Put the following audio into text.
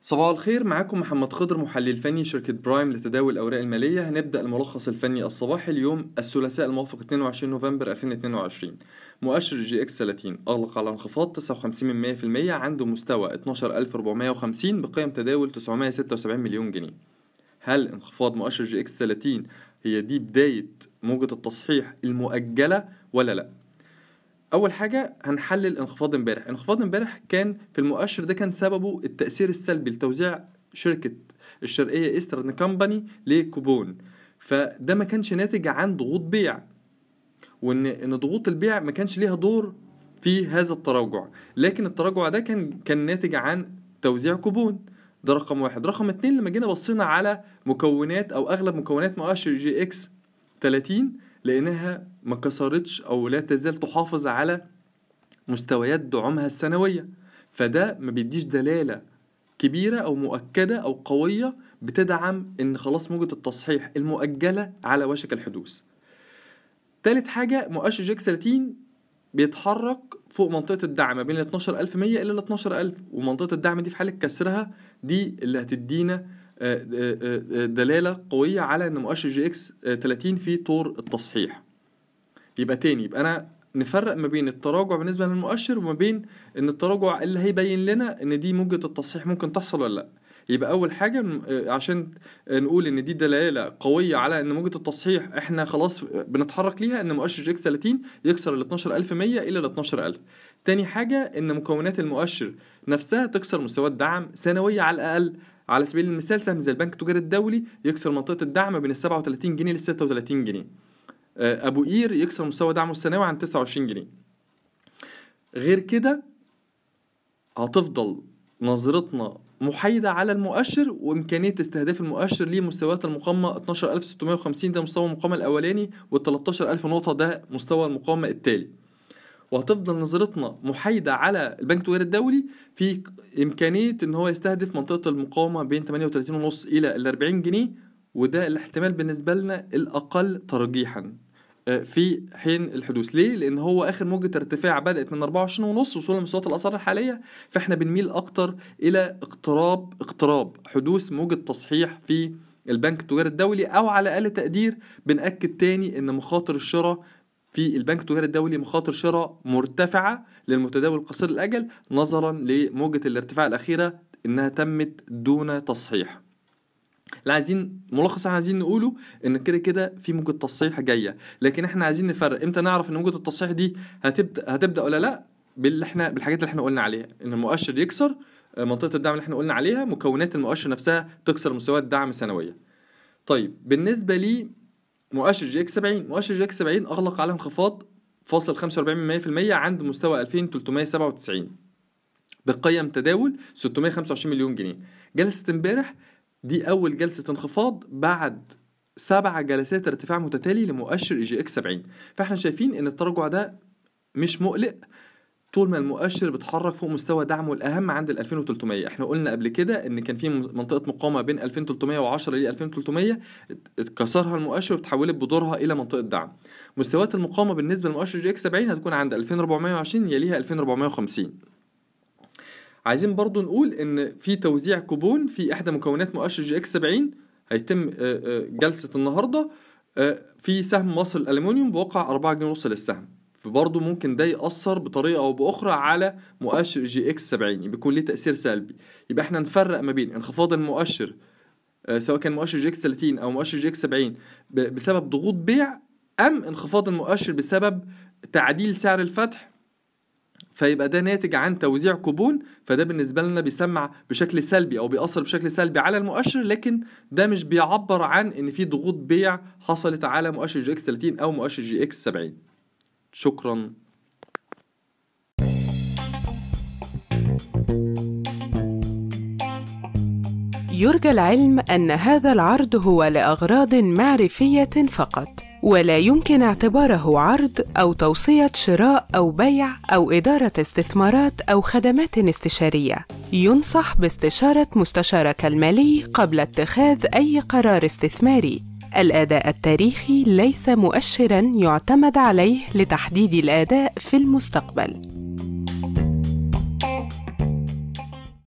صباح الخير معاكم محمد خضر محلل فني شركة برايم لتداول الأوراق المالية. هنبدأ الملخص الفني الصباحي اليوم الثلاثاء الموافق 22 نوفمبر 2022 مؤشر EGX 30 أغلق على انخفاض 59% عنده مستوى 12450 بقيم تداول 976 مليون جنيه. هل انخفاض مؤشر EGX 30 هي دي بداية موجة التصحيح المؤجلة ولا لأ؟ أول حاجة هنحلل انخفاض امبارح. انخفاض امبارح كان في المؤشر ده كان سببه التأثير السلبي لتوزيع شركة الشرقية Eastern Company لكوبون. فده ما كانش ناتج عن ضغوط بيع وإن إن ضغوط البيع ما كانش ليها دور في هذا التراجع. لكن التراجع ده كان كان ناتج عن توزيع كوبون. ده رقم واحد. رقم اتنين لما جينا بصينا على مكونات أو أغلب مكونات مؤشر EGX 30 لأنها ما كسرتش أو لا تزال تحافظ على مستويات دعومها السنوية. فده ما بيديش دلالة كبيرة أو مؤكدة أو قوية بتدعم إن خلاص موجة التصحيح المؤجلة على وشك الحدوث. تالت حاجة مؤشر EGX 30 بيتحرك فوق منطقة الدعم ما بين ال 12100 إلى ال 12000 ومنطقة الدعم دي في حالة كسرها دي اللي هتدينا دلالة قوية على إن مؤشر EGX 30 في طور التصحيح. يبقى تاني يبقى أنا نفرق ما بين التراجع بالنسبة للمؤشر وما بين إن التراجع اللي هيبين لنا إن دي موجة التصحيح ممكن تحصل ولا لأ. يبقى أول حاجة عشان نقول إن دي دلالة قوية على إن موجة التصحيح إحنا خلاص بنتحرك ليها إن مؤشر EGX 30 يكسر ال 12100 إلى ال 12000 تاني حاجة إن مكونات المؤشر نفسها تكسر مستويات دعم سنوية على الأقل. على سبيل المثال سهم زي البنك التجاري الدولي يكسر منطقة الدعم بين ال 37 جنيه لل 36 جنيه. أبو قير يكسر مستوى دعمه السنوي عن 29 جنيه. غير كده هتفضل نظرتنا محايدة على المؤشر وإمكانية استهداف المؤشر لمستويات المقاومة 12650 ده مستوى المقاومة الأولاني وال 13000 نقطة ده مستوى المقاومة التالي. وهتفضل نظرتنا محايدة على البنك التجاري الدولي في إمكانية إن هو يستهدف منطقة المقاومة بين 38.5 إلى ال 40 جنيه وده الاحتمال بالنسبة لنا الأقل ترجيحا في حين الحدوث ليه؟ لأن هو آخر موجة ارتفاع بدأت من 24 ونص وصولا لمستويات الأسعار الحالية فإحنا بنميل أكتر إلى اقتراب اقتراب حدوث موجة تصحيح في البنك التجاري الدولي أو على أقل تقدير بنأكد تاني إن مخاطر الشراء في البنك التجاري الدولي مخاطر شراء مرتفعة للمتداول قصير الأجل نظرا لموجة الارتفاع الأخيرة إنها تمت دون تصحيح. اللي عايزين ملخص إحنا عايزين نقوله إن كده كده في موجة تصحيح جاية. لكن إحنا عايزين نفرق. إمتى نعرف إن موجة التصحيح دي هتبدا هتبدأ ولا لأ؟ باللي إحنا بالحاجات اللي إحنا قلنا عليها. إن المؤشر يكسر منطقة الدعم اللي إحنا قلنا عليها مكونات المؤشر نفسها تكسر مستويات دعم سنوية. طيب بالنسبة لي مؤشر EGX 70 مؤشر EGX 70 أغلق على انخفاض فاصل 45% عند مستوى 2397 بقيم تداول 625 مليون جنيه. جلسة امبارح دي أول جلسة انخفاض بعد سبع جلسات ارتفاع متتالي لمؤشر EGX 70 فإحنا شايفين إن التراجع ده مش مقلق. طول ما المؤشر بيتحرك فوق مستوى دعمه الأهم عند ال 2300 إحنا قلنا قبل كده إن كان في منطقة مقاومة بين 2310 ل 2300 اتكسرها المؤشر وتحولت بدورها إلى منطقة دعم. مستويات المقاومة بالنسبة لمؤشر EGX 70 هتكون عند 2420 يليها 2450 عايزين برضو نقول إن في توزيع كوبون في إحدى مكونات مؤشر EGX 70 هيتم جلسة النهارده في سهم مصر الالومنيوم بواقع 4 جنيه ونص للسهم. فبرضه ممكن ده يأثر بطريقة أو بأخرى على مؤشر EGX 70 بيكون ليه تأثير سلبي. يبقى إحنا نفرق ما بين انخفاض المؤشر سواء كان مؤشر EGX 30 أو مؤشر EGX 70 بسبب ضغوط بيع أم انخفاض المؤشر بسبب تعديل سعر الفتح فيبقى ده ناتج عن توزيع كوبون فده بالنسبة لنا بيسمع بشكل سلبي أو بيأثر بشكل سلبي على المؤشر لكن ده مش بيعبر عن إن في ضغوط بيع حصلت على مؤشر EGX 30 أو مؤشر EGX 70 شكرا. يرجى العلم أن هذا العرض هو لأغراض معرفية فقط ولا يمكن اعتباره عرض أو توصية شراء أو بيع أو إدارة استثمارات أو خدمات استشارية. ينصح باستشارة مستشارك المالي قبل اتخاذ أي قرار استثماري. الأداء التاريخي ليس مؤشرا يعتمد عليه لتحديد الأداء في المستقبل.